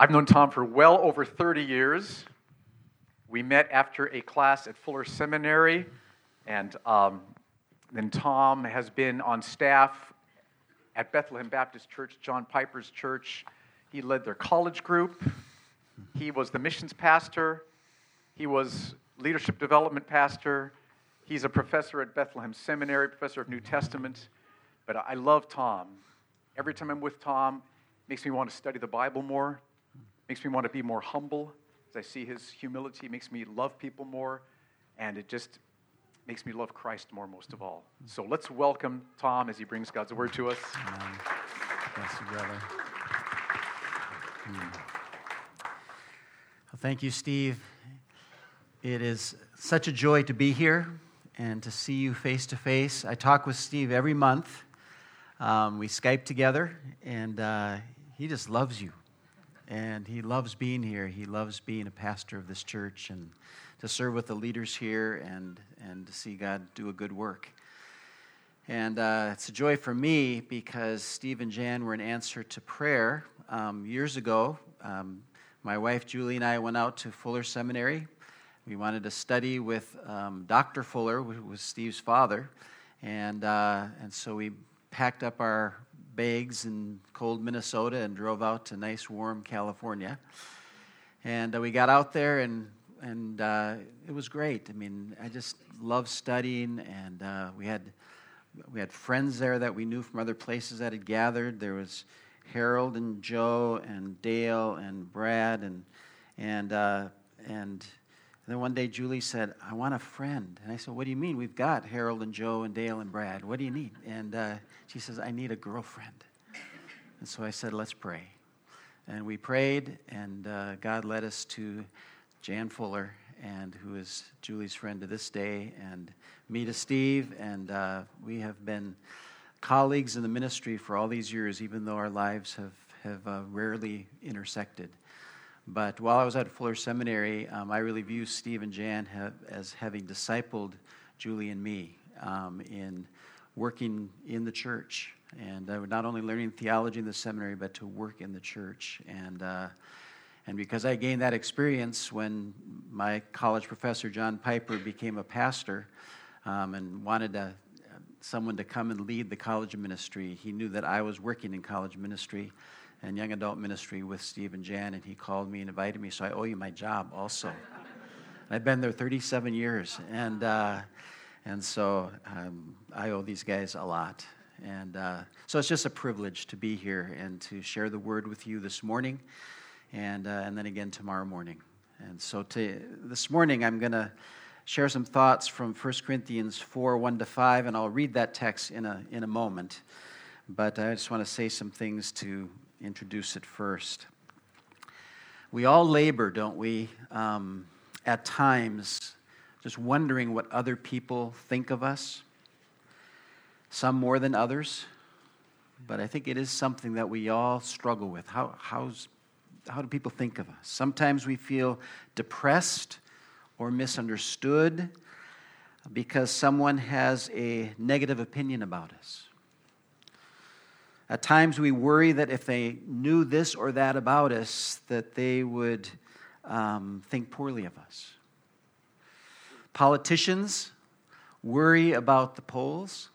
I've known Tom for well over 30 years. We met after a class at Fuller Seminary, and um, then Tom has been on staff at Bethlehem Baptist Church, John Piper's church. He led their college group. He was the missions pastor. He was leadership development pastor. He's a professor at Bethlehem Seminary, professor of New Testament. But I love Tom. Every time I'm with Tom, it makes me want to study the Bible more, makes me want to be more humble. As I see his humility, it makes me love people more, and it just makes me love Christ more, most of all. So let's welcome Tom as he brings God's word to us. Amen. Brother. Well, thank you, Steve. It is such a joy to be here and to see you face to face. I talk with Steve every month. Um, we Skype together, and uh, he just loves you. And he loves being here. He loves being a pastor of this church and to serve with the leaders here and, and to see God do a good work. And uh, it's a joy for me because Steve and Jan were an answer to prayer. Um, years ago, um, my wife Julie and I went out to Fuller Seminary. We wanted to study with um, Dr. Fuller, who was Steve's father. And, uh, and so we packed up our bags in cold Minnesota and drove out to nice, warm California. And uh, we got out there, and and uh, it was great. I mean, I just love studying, and uh, we had we had friends there that we knew from other places that had gathered. There was Harold and Joe and Dale and Brad and and uh, and then one day Julie said, "I want a friend," and I said, "What do you mean? We've got Harold and Joe and Dale and Brad. What do you need?" And uh, she says, "I need a girlfriend." And so I said, "Let's pray." And we prayed, and uh, God led us to Jan Fuller, and who is Julie's friend to this day, and me to Steve, and uh, we have been colleagues in the ministry for all these years, even though our lives have have uh, rarely intersected. But while I was at Fuller Seminary, um, I really view Steve and Jan have, as having discipled Julie and me um, in working in the church, and uh, not only learning theology in the seminary, but to work in the church. And uh, and because I gained that experience when my college professor, John Piper, became a pastor um, and wanted to, someone to come and lead the college ministry, he knew that I was working in college ministry and young adult ministry with Steve and Jan, and he called me and invited me, so I owe you my job also. I've been there 37 years, and, uh, and so um, I owe these guys a lot. And uh, so it's just a privilege to be here and to share the word with you this morning and, uh, and then again tomorrow morning. And so to, this morning, I'm going to share some thoughts from 1 Corinthians 4 1 to 5, and I'll read that text in a, in a moment. But I just want to say some things to introduce it first. We all labor, don't we, um, at times, just wondering what other people think of us, some more than others. But I think it is something that we all struggle with. How, how's how do people think of us? Sometimes we feel depressed or misunderstood because someone has a negative opinion about us. At times we worry that if they knew this or that about us, that they would um, think poorly of us. Politicians worry about the polls,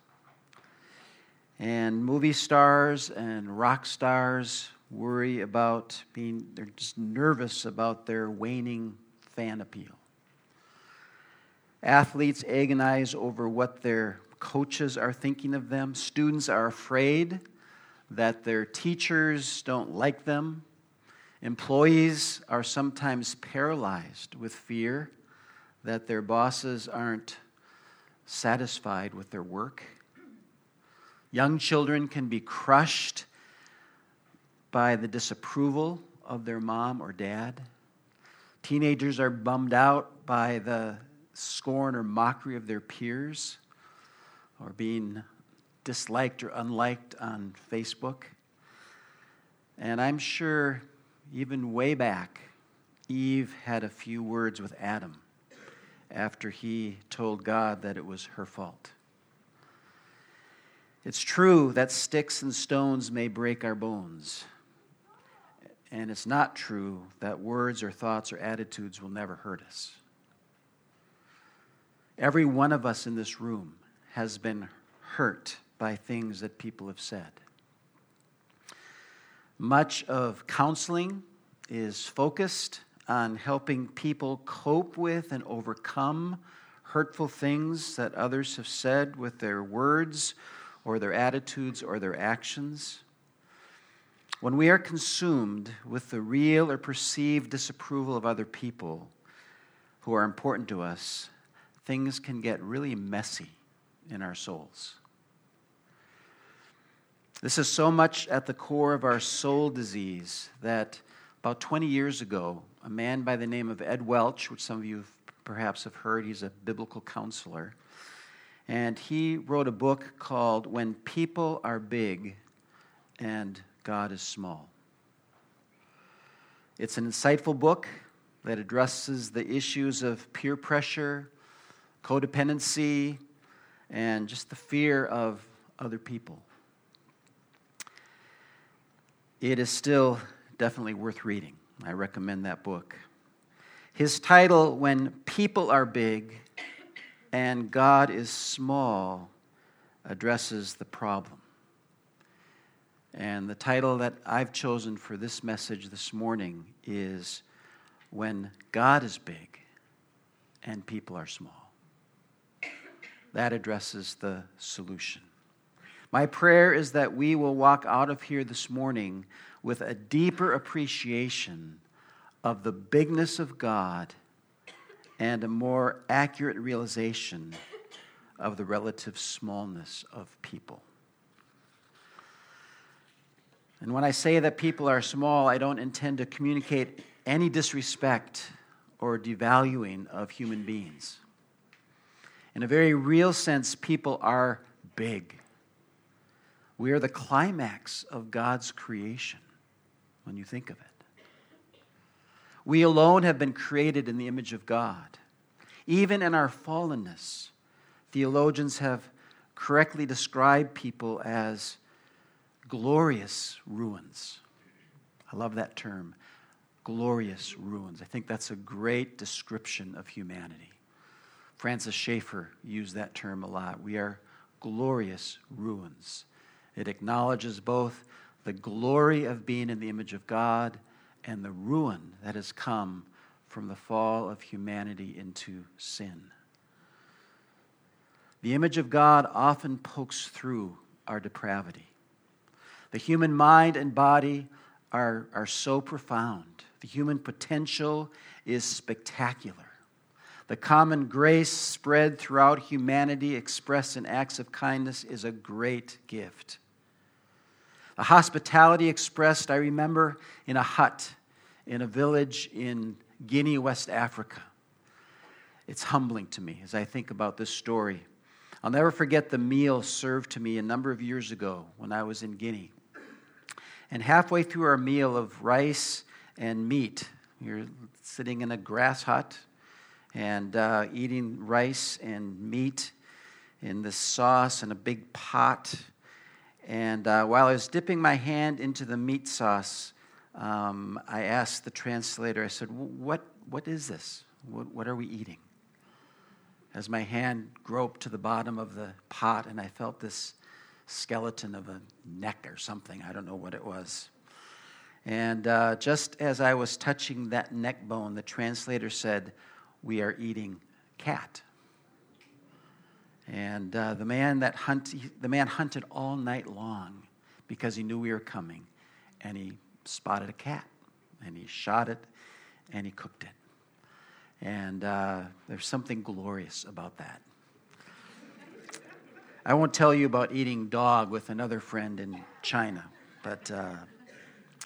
and movie stars and rock stars worry about being, they're just nervous about their waning fan appeal. Athletes agonize over what their coaches are thinking of them. Students are afraid that their teachers don't like them. Employees are sometimes paralyzed with fear that their bosses aren't satisfied with their work. Young children can be crushed by the disapproval of their mom or dad. Teenagers are bummed out by the scorn or mockery of their peers or being disliked or unliked on Facebook. And I'm sure even way back, Eve had a few words with Adam after he told God that it was her fault. It's true that sticks and stones may break our bones, And it's not true that words or thoughts or attitudes will never hurt us. Every one of us in this room has been hurt by things that people have said. Much of counseling is focused on helping people cope with and overcome hurtful things that others have said with their words or their attitudes or their actions. When we are consumed with the real or perceived disapproval of other people who are important to us, things can get really messy in our souls. This is so much at the core of our soul disease that about 20 years ago, a man by the name of Ed Welch, which some of you perhaps have heard, he's a biblical counselor, and he wrote a book called When People Are Big and God is Small. It's an insightful book that addresses the issues of peer pressure, codependency, and just the fear of other people. It is still definitely worth reading. I recommend that book. His title, When People Are Big and God is Small, addresses the problem. And the title that I've chosen for this message this morning is When God is Big and People Are Small. That addresses the solution. My prayer is that we will walk out of here this morning with a deeper appreciation of the bigness of God and a more accurate realization of the relative smallness of people. And when I say that people are small, I don't intend to communicate any disrespect or devaluing of human beings. In a very real sense, people are big. We are the climax of God's creation when you think of it. We alone have been created in the image of God. Even in our fallenness, theologians have correctly described people as glorious ruins. I love that term, glorious ruins. I think that's a great description of humanity. Francis Schaeffer used that term a lot. We are glorious ruins. It acknowledges both the glory of being in the image of God and the ruin that has come from the fall of humanity into sin. The image of God often pokes through our depravity. The human mind and body are, are so profound. The human potential is spectacular. The common grace spread throughout humanity, expressed in acts of kindness, is a great gift. The hospitality expressed, I remember, in a hut in a village in Guinea, West Africa. It's humbling to me as I think about this story. I'll never forget the meal served to me a number of years ago when I was in Guinea. And halfway through our meal of rice and meat, you're sitting in a grass hut and uh, eating rice and meat in this sauce in a big pot and uh, while I was dipping my hand into the meat sauce, um, I asked the translator, I said, What, what is this? What, what are we eating? As my hand groped to the bottom of the pot, and I felt this skeleton of a neck or something. I don't know what it was. And uh, just as I was touching that neck bone, the translator said, We are eating cat. And uh, the, man that hunt, the man hunted all night long because he knew we were coming. And he spotted a cat and he shot it and he cooked it. And uh, there's something glorious about that. I won't tell you about eating dog with another friend in China, but uh,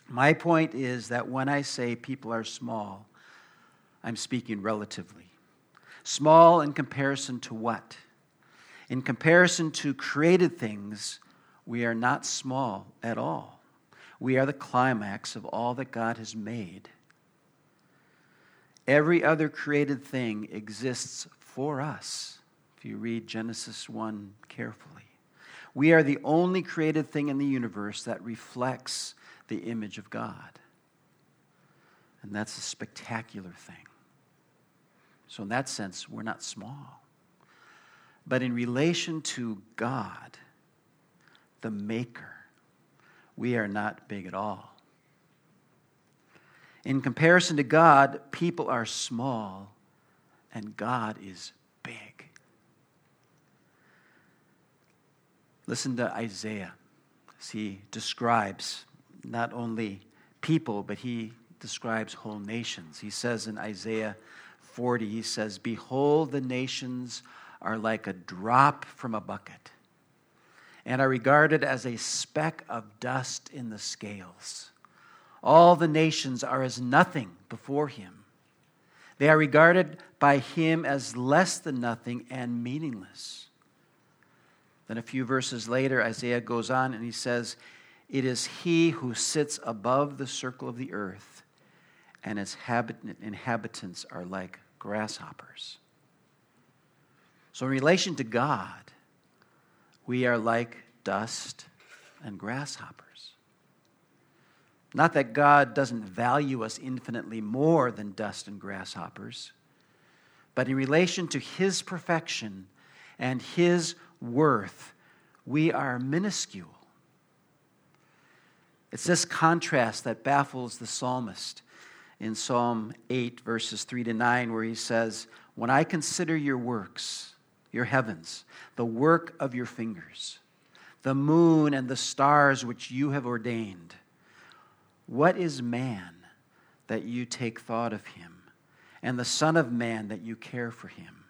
my point is that when I say people are small, I'm speaking relatively. Small in comparison to what? In comparison to created things, we are not small at all. We are the climax of all that God has made. Every other created thing exists for us, if you read Genesis 1 carefully. We are the only created thing in the universe that reflects the image of God. And that's a spectacular thing. So, in that sense, we're not small. But in relation to God, the Maker, we are not big at all. In comparison to God, people are small and God is big. Listen to Isaiah as he describes not only people, but he describes whole nations. He says in Isaiah 40, he says, Behold, the nations are like a drop from a bucket, and are regarded as a speck of dust in the scales. All the nations are as nothing before him. They are regarded by him as less than nothing and meaningless. Then a few verses later, Isaiah goes on and he says, It is he who sits above the circle of the earth, and its inhabitants are like grasshoppers. So, in relation to God, we are like dust and grasshoppers. Not that God doesn't value us infinitely more than dust and grasshoppers, but in relation to His perfection and His worth, we are minuscule. It's this contrast that baffles the psalmist in Psalm 8, verses 3 to 9, where he says, When I consider your works, your heavens, the work of your fingers, the moon and the stars which you have ordained, what is man that you take thought of him, and the Son of Man that you care for him?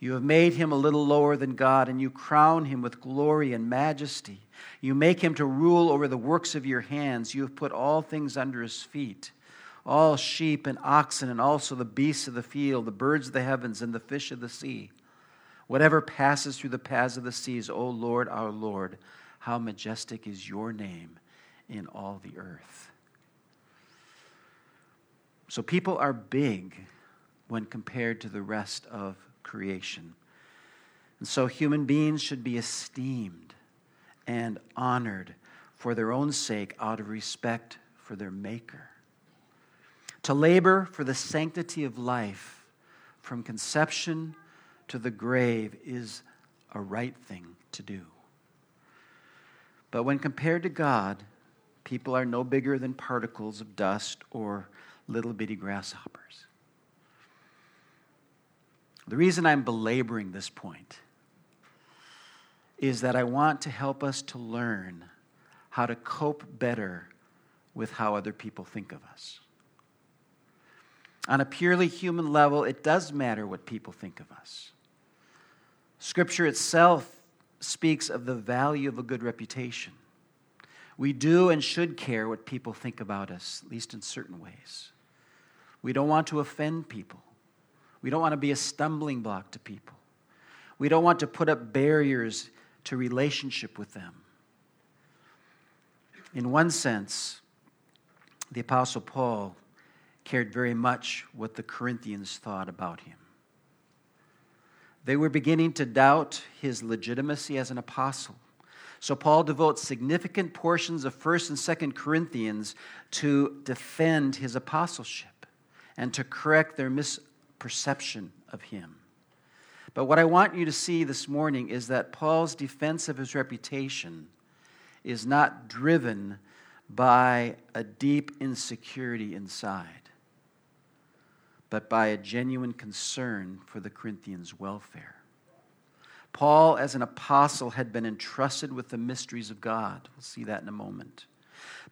You have made him a little lower than God, and you crown him with glory and majesty. You make him to rule over the works of your hands. You have put all things under his feet all sheep and oxen, and also the beasts of the field, the birds of the heavens, and the fish of the sea. Whatever passes through the paths of the seas, O Lord, our Lord, how majestic is your name in all the earth. So people are big when compared to the rest of creation. And so human beings should be esteemed and honored for their own sake out of respect for their Maker. To labor for the sanctity of life from conception to the grave is a right thing to do. But when compared to God, people are no bigger than particles of dust or little bitty grasshoppers. The reason I'm belaboring this point is that I want to help us to learn how to cope better with how other people think of us. On a purely human level, it does matter what people think of us. Scripture itself speaks of the value of a good reputation. We do and should care what people think about us, at least in certain ways. We don't want to offend people. We don't want to be a stumbling block to people. We don't want to put up barriers to relationship with them. In one sense, the Apostle Paul cared very much what the Corinthians thought about him. They were beginning to doubt his legitimacy as an apostle. So Paul devotes significant portions of 1st and 2nd Corinthians to defend his apostleship and to correct their misperception of him. But what I want you to see this morning is that Paul's defense of his reputation is not driven by a deep insecurity inside, but by a genuine concern for the Corinthians' welfare. Paul, as an apostle, had been entrusted with the mysteries of God. We'll see that in a moment.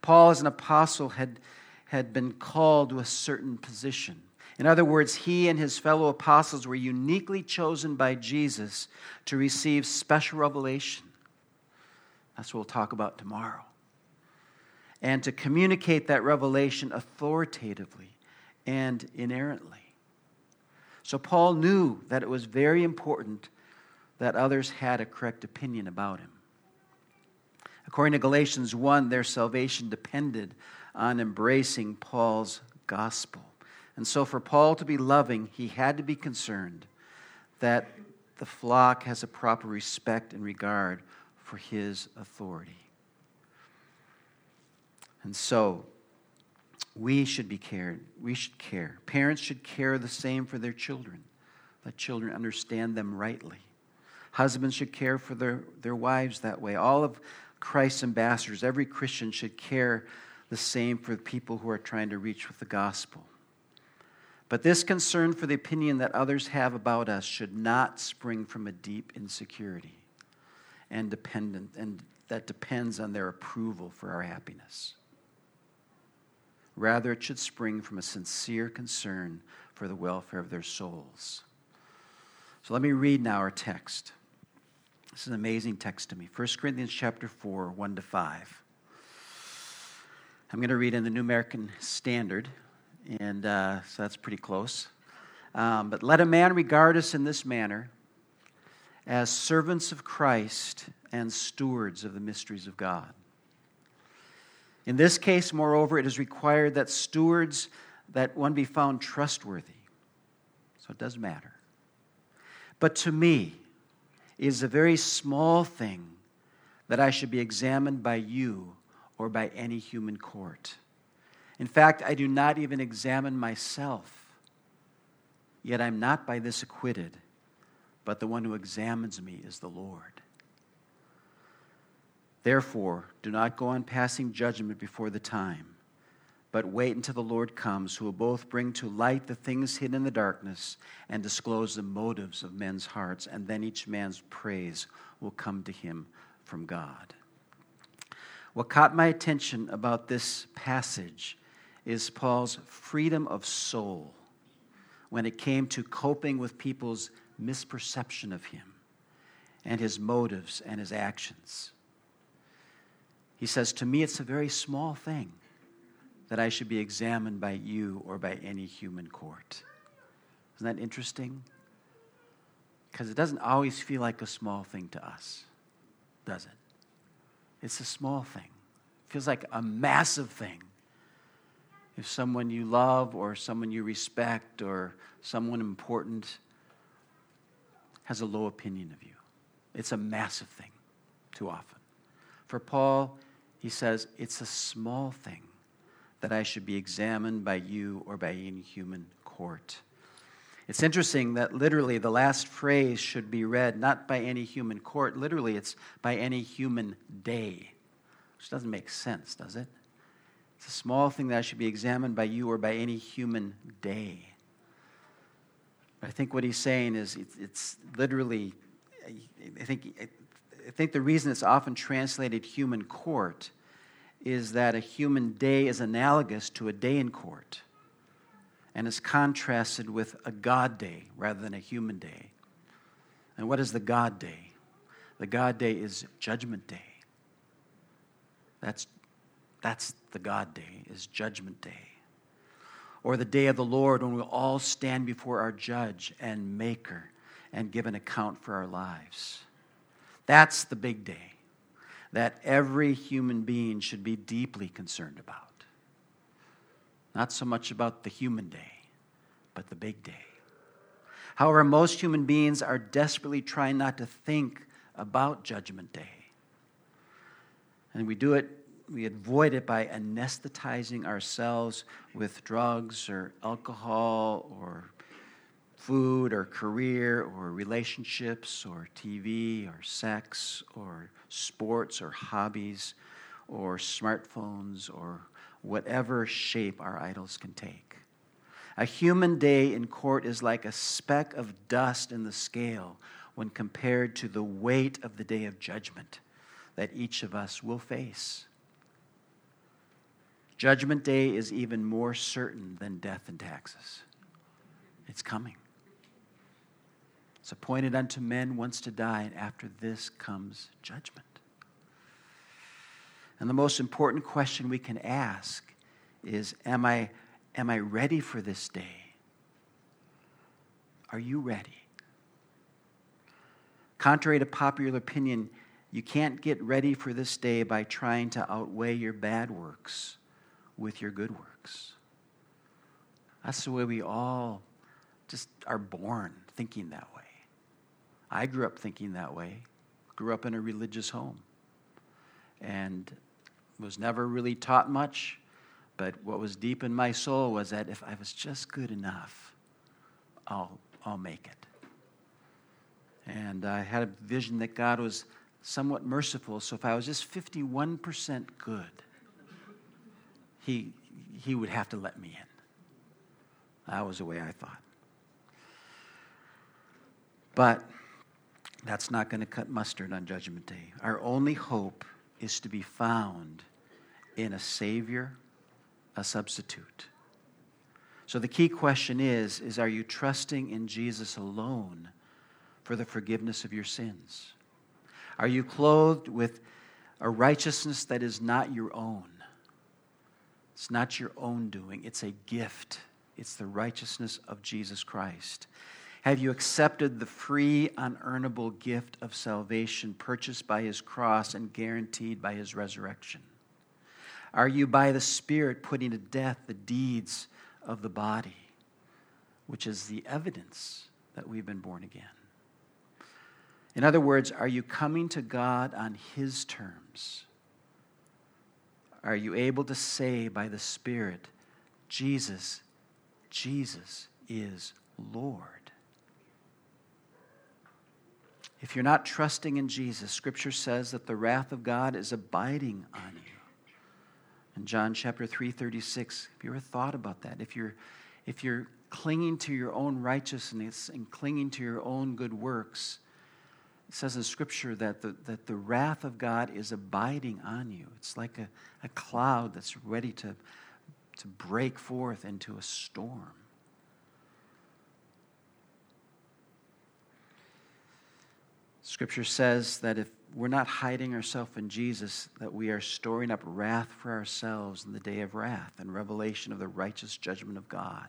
Paul, as an apostle, had, had been called to a certain position. In other words, he and his fellow apostles were uniquely chosen by Jesus to receive special revelation. That's what we'll talk about tomorrow. And to communicate that revelation authoritatively and inerrantly. So, Paul knew that it was very important that others had a correct opinion about him. According to Galatians 1, their salvation depended on embracing Paul's gospel. And so, for Paul to be loving, he had to be concerned that the flock has a proper respect and regard for his authority. And so, we should be cared. We should care. Parents should care the same for their children. Let children understand them rightly. Husbands should care for their, their wives that way. All of Christ's ambassadors, every Christian should care the same for the people who are trying to reach with the gospel. But this concern for the opinion that others have about us should not spring from a deep insecurity and dependent and that depends on their approval for our happiness. Rather, it should spring from a sincere concern for the welfare of their souls. So let me read now our text. This is an amazing text to me. 1 Corinthians chapter 4, 1 to 5. I'm going to read in the New American Standard, and uh, so that's pretty close. Um, but let a man regard us in this manner as servants of Christ and stewards of the mysteries of God. In this case, moreover, it is required that stewards, that one be found trustworthy. So it does matter. But to me, it is a very small thing that I should be examined by you or by any human court. In fact, I do not even examine myself. Yet I'm not by this acquitted, but the one who examines me is the Lord. Therefore, do not go on passing judgment before the time, but wait until the Lord comes, who will both bring to light the things hidden in the darkness and disclose the motives of men's hearts, and then each man's praise will come to him from God. What caught my attention about this passage is Paul's freedom of soul when it came to coping with people's misperception of him and his motives and his actions. He says, To me, it's a very small thing that I should be examined by you or by any human court. Isn't that interesting? Because it doesn't always feel like a small thing to us, does it? It's a small thing. It feels like a massive thing. If someone you love or someone you respect or someone important has a low opinion of you, it's a massive thing too often. For Paul, he says, It's a small thing that I should be examined by you or by any human court. It's interesting that literally the last phrase should be read not by any human court, literally, it's by any human day, which doesn't make sense, does it? It's a small thing that I should be examined by you or by any human day. I think what he's saying is it's, it's literally, I think I think the reason it's often translated human court is that a human day is analogous to a day in court and is contrasted with a God day rather than a human day. And what is the God day? The God day is judgment day. That's, that's the God day, is judgment day. Or the day of the Lord when we'll all stand before our judge and maker and give an account for our lives. That's the big day that every human being should be deeply concerned about. Not so much about the human day, but the big day. However, most human beings are desperately trying not to think about Judgment Day. And we do it, we avoid it by anesthetizing ourselves with drugs or alcohol or food or career or relationships or TV or sex or sports or hobbies or smartphones or whatever shape our idols can take. A human day in court is like a speck of dust in the scale when compared to the weight of the day of judgment that each of us will face. Judgment Day is even more certain than death and taxes. It's coming. It's appointed unto men once to die, and after this comes judgment. And the most important question we can ask is Am I, am I ready for this day? Are you ready? Contrary to popular opinion, you can't get ready for this day by trying to outweigh your bad works with your good works. That's the way we all just are born thinking that way. I grew up thinking that way, grew up in a religious home, and was never really taught much, But what was deep in my soul was that if I was just good enough, I'll, I'll make it. And I had a vision that God was somewhat merciful. So if I was just 51% good, he, he would have to let me in. That was the way I thought. But that's not going to cut mustard on Judgment Day. Our only hope is to be found in a Savior, a substitute. So the key question is, is are you trusting in Jesus alone for the forgiveness of your sins? Are you clothed with a righteousness that is not your own? It's not your own doing, it's a gift. It's the righteousness of Jesus Christ. Have you accepted the free, unearnable gift of salvation purchased by his cross and guaranteed by his resurrection? Are you, by the Spirit, putting to death the deeds of the body, which is the evidence that we've been born again? In other words, are you coming to God on his terms? Are you able to say by the Spirit, Jesus, Jesus is Lord? If you're not trusting in Jesus, Scripture says that the wrath of God is abiding on you. In John chapter 3, 36, have you ever thought about that? If you're, if you're clinging to your own righteousness and clinging to your own good works, it says in Scripture that the, that the wrath of God is abiding on you. It's like a, a cloud that's ready to, to break forth into a storm. Scripture says that if we're not hiding ourselves in Jesus, that we are storing up wrath for ourselves in the day of wrath and revelation of the righteous judgment of God.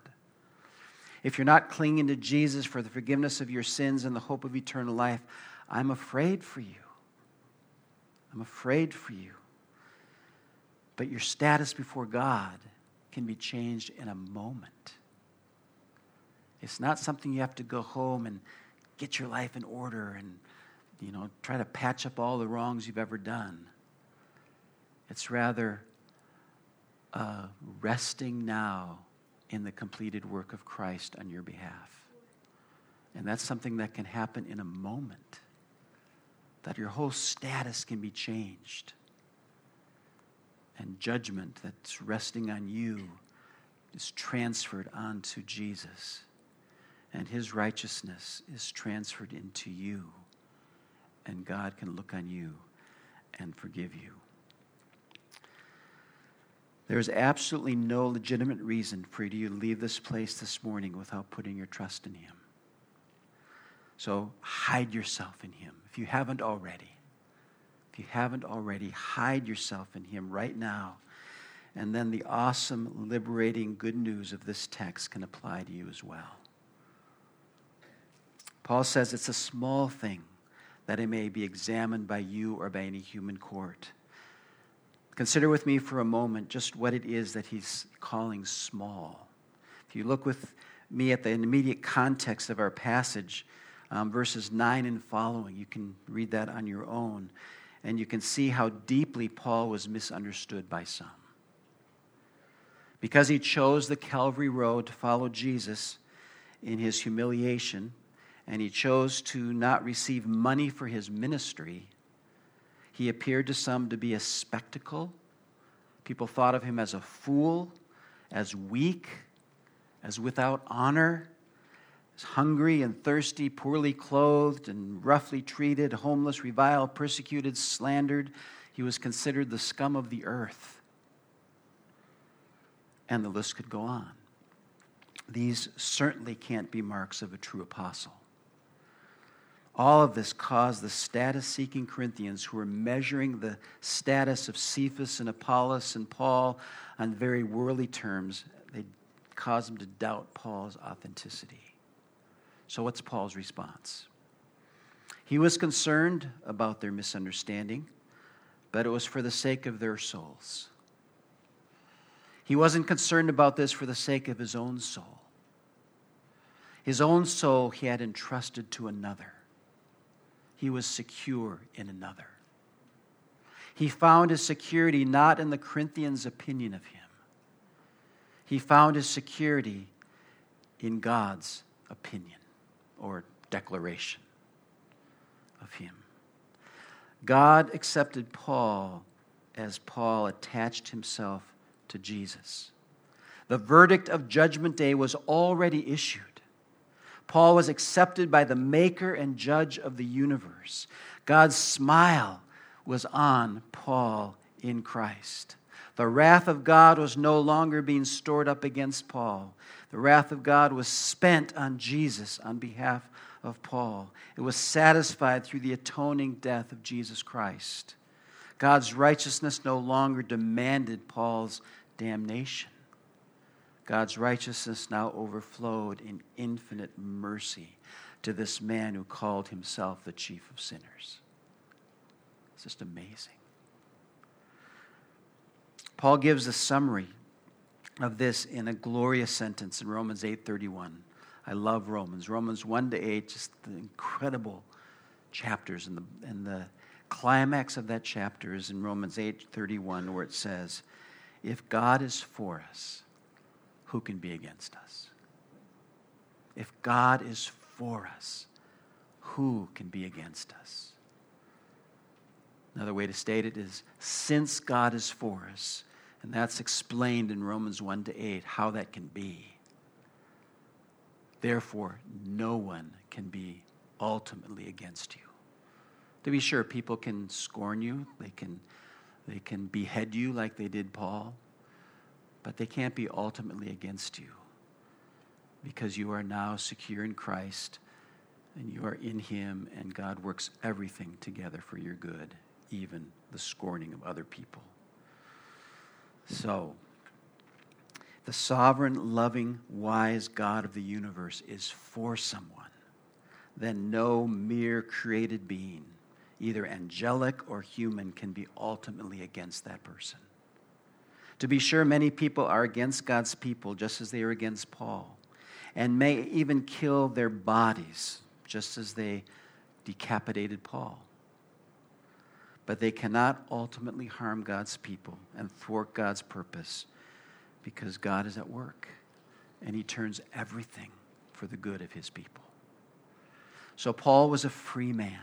If you're not clinging to Jesus for the forgiveness of your sins and the hope of eternal life, I'm afraid for you. I'm afraid for you. But your status before God can be changed in a moment. It's not something you have to go home and get your life in order and you know, try to patch up all the wrongs you've ever done. It's rather uh, resting now in the completed work of Christ on your behalf. And that's something that can happen in a moment, that your whole status can be changed. And judgment that's resting on you is transferred onto Jesus. And his righteousness is transferred into you and God can look on you and forgive you. There is absolutely no legitimate reason for you to leave this place this morning without putting your trust in Him. So hide yourself in Him if you haven't already. If you haven't already, hide yourself in Him right now. And then the awesome, liberating good news of this text can apply to you as well. Paul says it's a small thing that it may be examined by you or by any human court. Consider with me for a moment just what it is that he's calling small. If you look with me at the immediate context of our passage, um, verses 9 and following, you can read that on your own, and you can see how deeply Paul was misunderstood by some. Because he chose the Calvary Road to follow Jesus in his humiliation, and he chose to not receive money for his ministry, he appeared to some to be a spectacle. People thought of him as a fool, as weak, as without honor, as hungry and thirsty, poorly clothed and roughly treated, homeless, reviled, persecuted, slandered. He was considered the scum of the earth. And the list could go on. These certainly can't be marks of a true apostle. All of this caused the status seeking Corinthians who were measuring the status of Cephas and Apollos and Paul on very worldly terms, they caused them to doubt Paul's authenticity. So, what's Paul's response? He was concerned about their misunderstanding, but it was for the sake of their souls. He wasn't concerned about this for the sake of his own soul. His own soul he had entrusted to another he was secure in another. He found his security not in the Corinthians' opinion of him, He found his security in God's opinion or declaration of him. God accepted Paul as Paul attached himself to Jesus. The verdict of Judgment Day was already issued. Paul was accepted by the maker and judge of the universe. God's smile was on Paul in Christ. The wrath of God was no longer being stored up against Paul. The wrath of God was spent on Jesus on behalf of Paul. It was satisfied through the atoning death of Jesus Christ. God's righteousness no longer demanded Paul's damnation. God's righteousness now overflowed in infinite mercy to this man who called himself the chief of sinners. It's just amazing. Paul gives a summary of this in a glorious sentence in Romans 8:31. I love Romans. Romans 1 to 8, just the incredible chapters. And the, and the climax of that chapter is in Romans 8:31, where it says, If God is for us, who can be against us? If God is for us, who can be against us? Another way to state it is since God is for us, and that's explained in Romans 1 to 8, how that can be. Therefore, no one can be ultimately against you. To be sure, people can scorn you, they can, they can behead you like they did Paul, but they can't be ultimately against you because you are now secure in Christ and you are in Him, and God works everything together for your good, even the scorning of other people. So, the sovereign, loving, wise God of the universe is for someone, then no mere created being, either angelic or human, can be ultimately against that person. To be sure, many people are against God's people, just as they are against Paul, and may even kill their bodies, just as they decapitated Paul. But they cannot ultimately harm God's people and thwart God's purpose because God is at work and he turns everything for the good of his people. So Paul was a free man.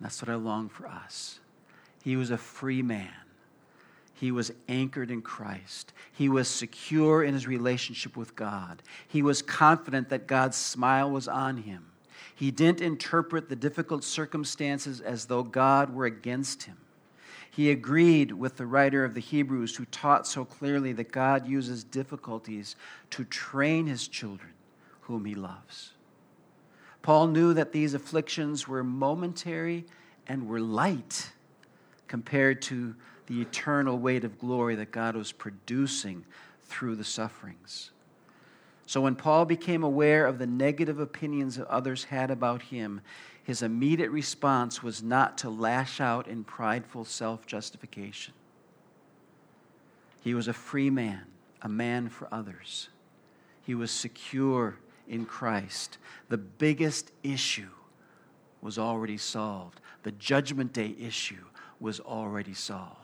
That's what I long for us. He was a free man. He was anchored in Christ. He was secure in his relationship with God. He was confident that God's smile was on him. He didn't interpret the difficult circumstances as though God were against him. He agreed with the writer of the Hebrews who taught so clearly that God uses difficulties to train his children whom he loves. Paul knew that these afflictions were momentary and were light compared to the eternal weight of glory that God was producing through the sufferings. So when Paul became aware of the negative opinions that others had about him, his immediate response was not to lash out in prideful self justification. He was a free man, a man for others. He was secure in Christ. The biggest issue was already solved, the judgment day issue was already solved.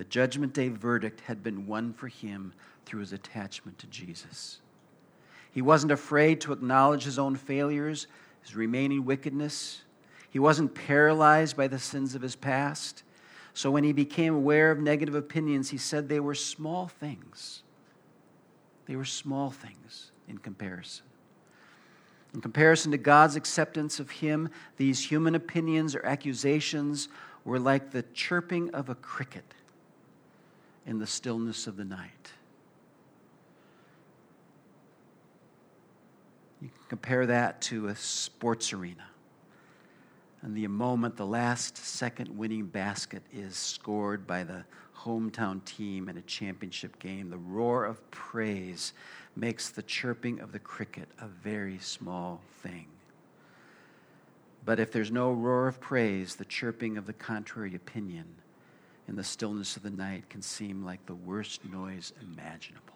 The judgment day verdict had been won for him through his attachment to Jesus. He wasn't afraid to acknowledge his own failures, his remaining wickedness. He wasn't paralyzed by the sins of his past. So when he became aware of negative opinions, he said they were small things. They were small things in comparison. In comparison to God's acceptance of him, these human opinions or accusations were like the chirping of a cricket in the stillness of the night. You can compare that to a sports arena. And the moment the last second winning basket is scored by the hometown team in a championship game, the roar of praise makes the chirping of the cricket a very small thing. But if there's no roar of praise, the chirping of the contrary opinion in the stillness of the night can seem like the worst noise imaginable.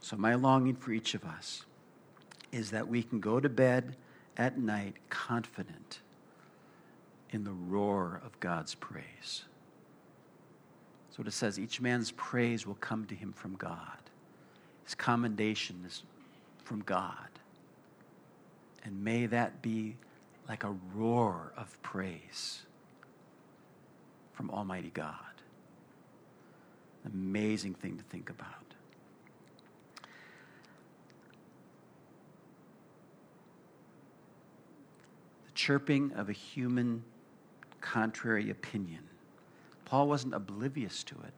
So, my longing for each of us is that we can go to bed at night confident in the roar of God's praise. So it says each man's praise will come to him from God. His commendation is from God. And may that be like a roar of praise from Almighty God. Amazing thing to think about. The chirping of a human contrary opinion. Paul wasn't oblivious to it.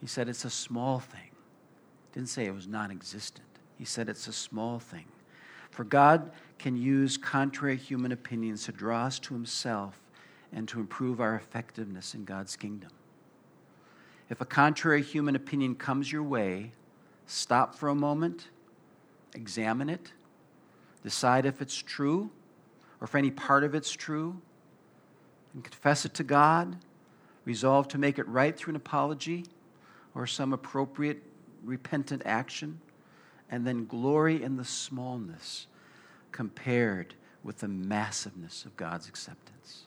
He said it's a small thing. Didn't say it was non existent. He said it's a small thing. For God can use contrary human opinions to draw us to Himself and to improve our effectiveness in God's kingdom. If a contrary human opinion comes your way, stop for a moment, examine it, decide if it's true or if any part of it's true, and confess it to God, resolve to make it right through an apology or some appropriate repentant action and then glory in the smallness compared with the massiveness of God's acceptance.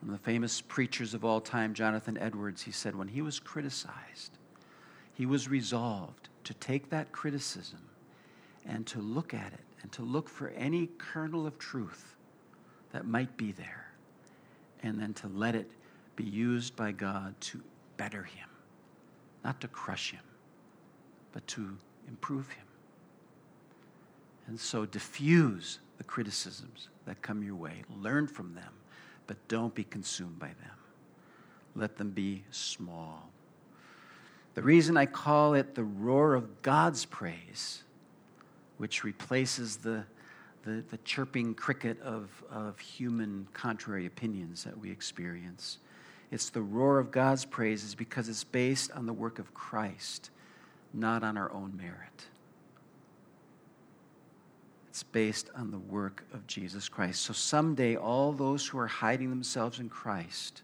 One of the famous preachers of all time, Jonathan Edwards, he said when he was criticized, he was resolved to take that criticism and to look at it and to look for any kernel of truth that might be there, and then to let it be used by God to better him, not to crush him but to improve him. And so diffuse the criticisms that come your way. Learn from them, but don't be consumed by them. Let them be small. The reason I call it the roar of God's praise, which replaces the, the, the chirping cricket of, of human contrary opinions that we experience, it's the roar of God's praise is because it's based on the work of Christ not on our own merit. It's based on the work of Jesus Christ. So someday, all those who are hiding themselves in Christ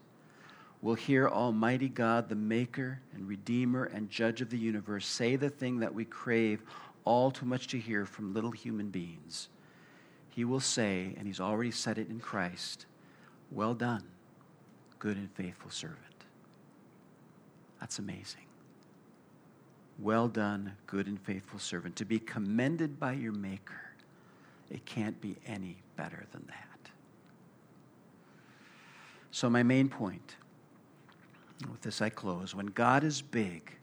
will hear Almighty God, the Maker and Redeemer and Judge of the universe, say the thing that we crave all too much to hear from little human beings. He will say, and He's already said it in Christ, Well done, good and faithful servant. That's amazing. Well done, good and faithful servant. To be commended by your Maker, it can't be any better than that. So, my main point, with this I close when God is big,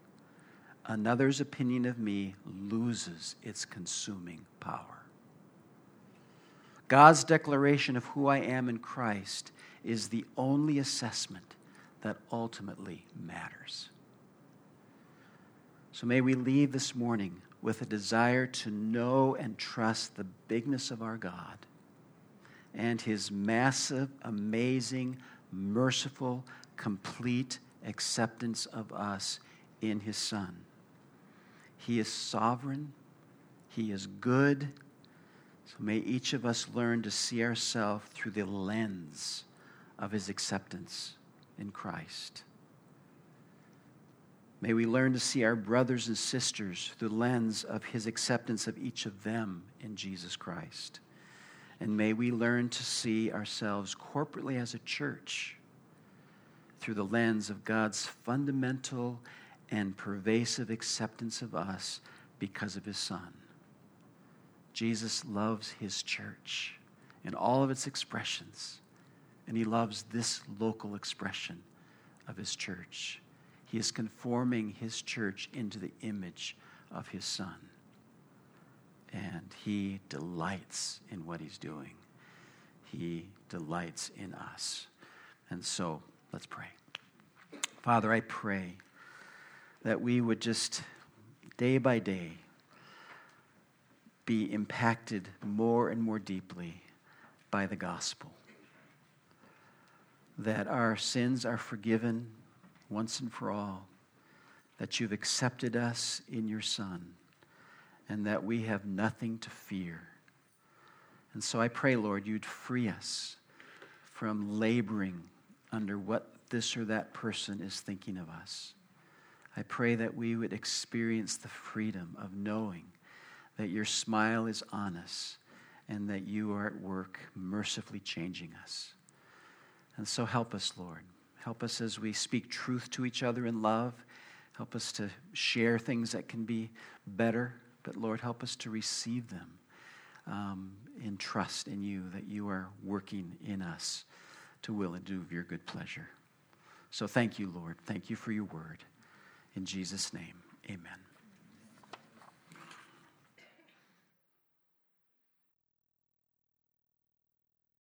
another's opinion of me loses its consuming power. God's declaration of who I am in Christ is the only assessment that ultimately matters. So may we leave this morning with a desire to know and trust the bigness of our God and his massive, amazing, merciful, complete acceptance of us in his Son. He is sovereign, he is good. So may each of us learn to see ourselves through the lens of his acceptance in Christ. May we learn to see our brothers and sisters through the lens of his acceptance of each of them in Jesus Christ. And may we learn to see ourselves corporately as a church through the lens of God's fundamental and pervasive acceptance of us because of his Son. Jesus loves his church in all of its expressions, and he loves this local expression of his church. He is conforming his church into the image of his son. And he delights in what he's doing. He delights in us. And so, let's pray. Father, I pray that we would just day by day be impacted more and more deeply by the gospel. That our sins are forgiven once and for all that you've accepted us in your Son and that we have nothing to fear. And so I pray, Lord, you'd free us from laboring under what this or that person is thinking of us. I pray that we would experience the freedom of knowing that your smile is on us and that you are at work mercifully changing us. And so help us, Lord. Help us as we speak truth to each other in love. Help us to share things that can be better. But Lord, help us to receive them um, in trust in you that you are working in us to will and do of your good pleasure. So thank you, Lord. Thank you for your word. In Jesus' name, amen.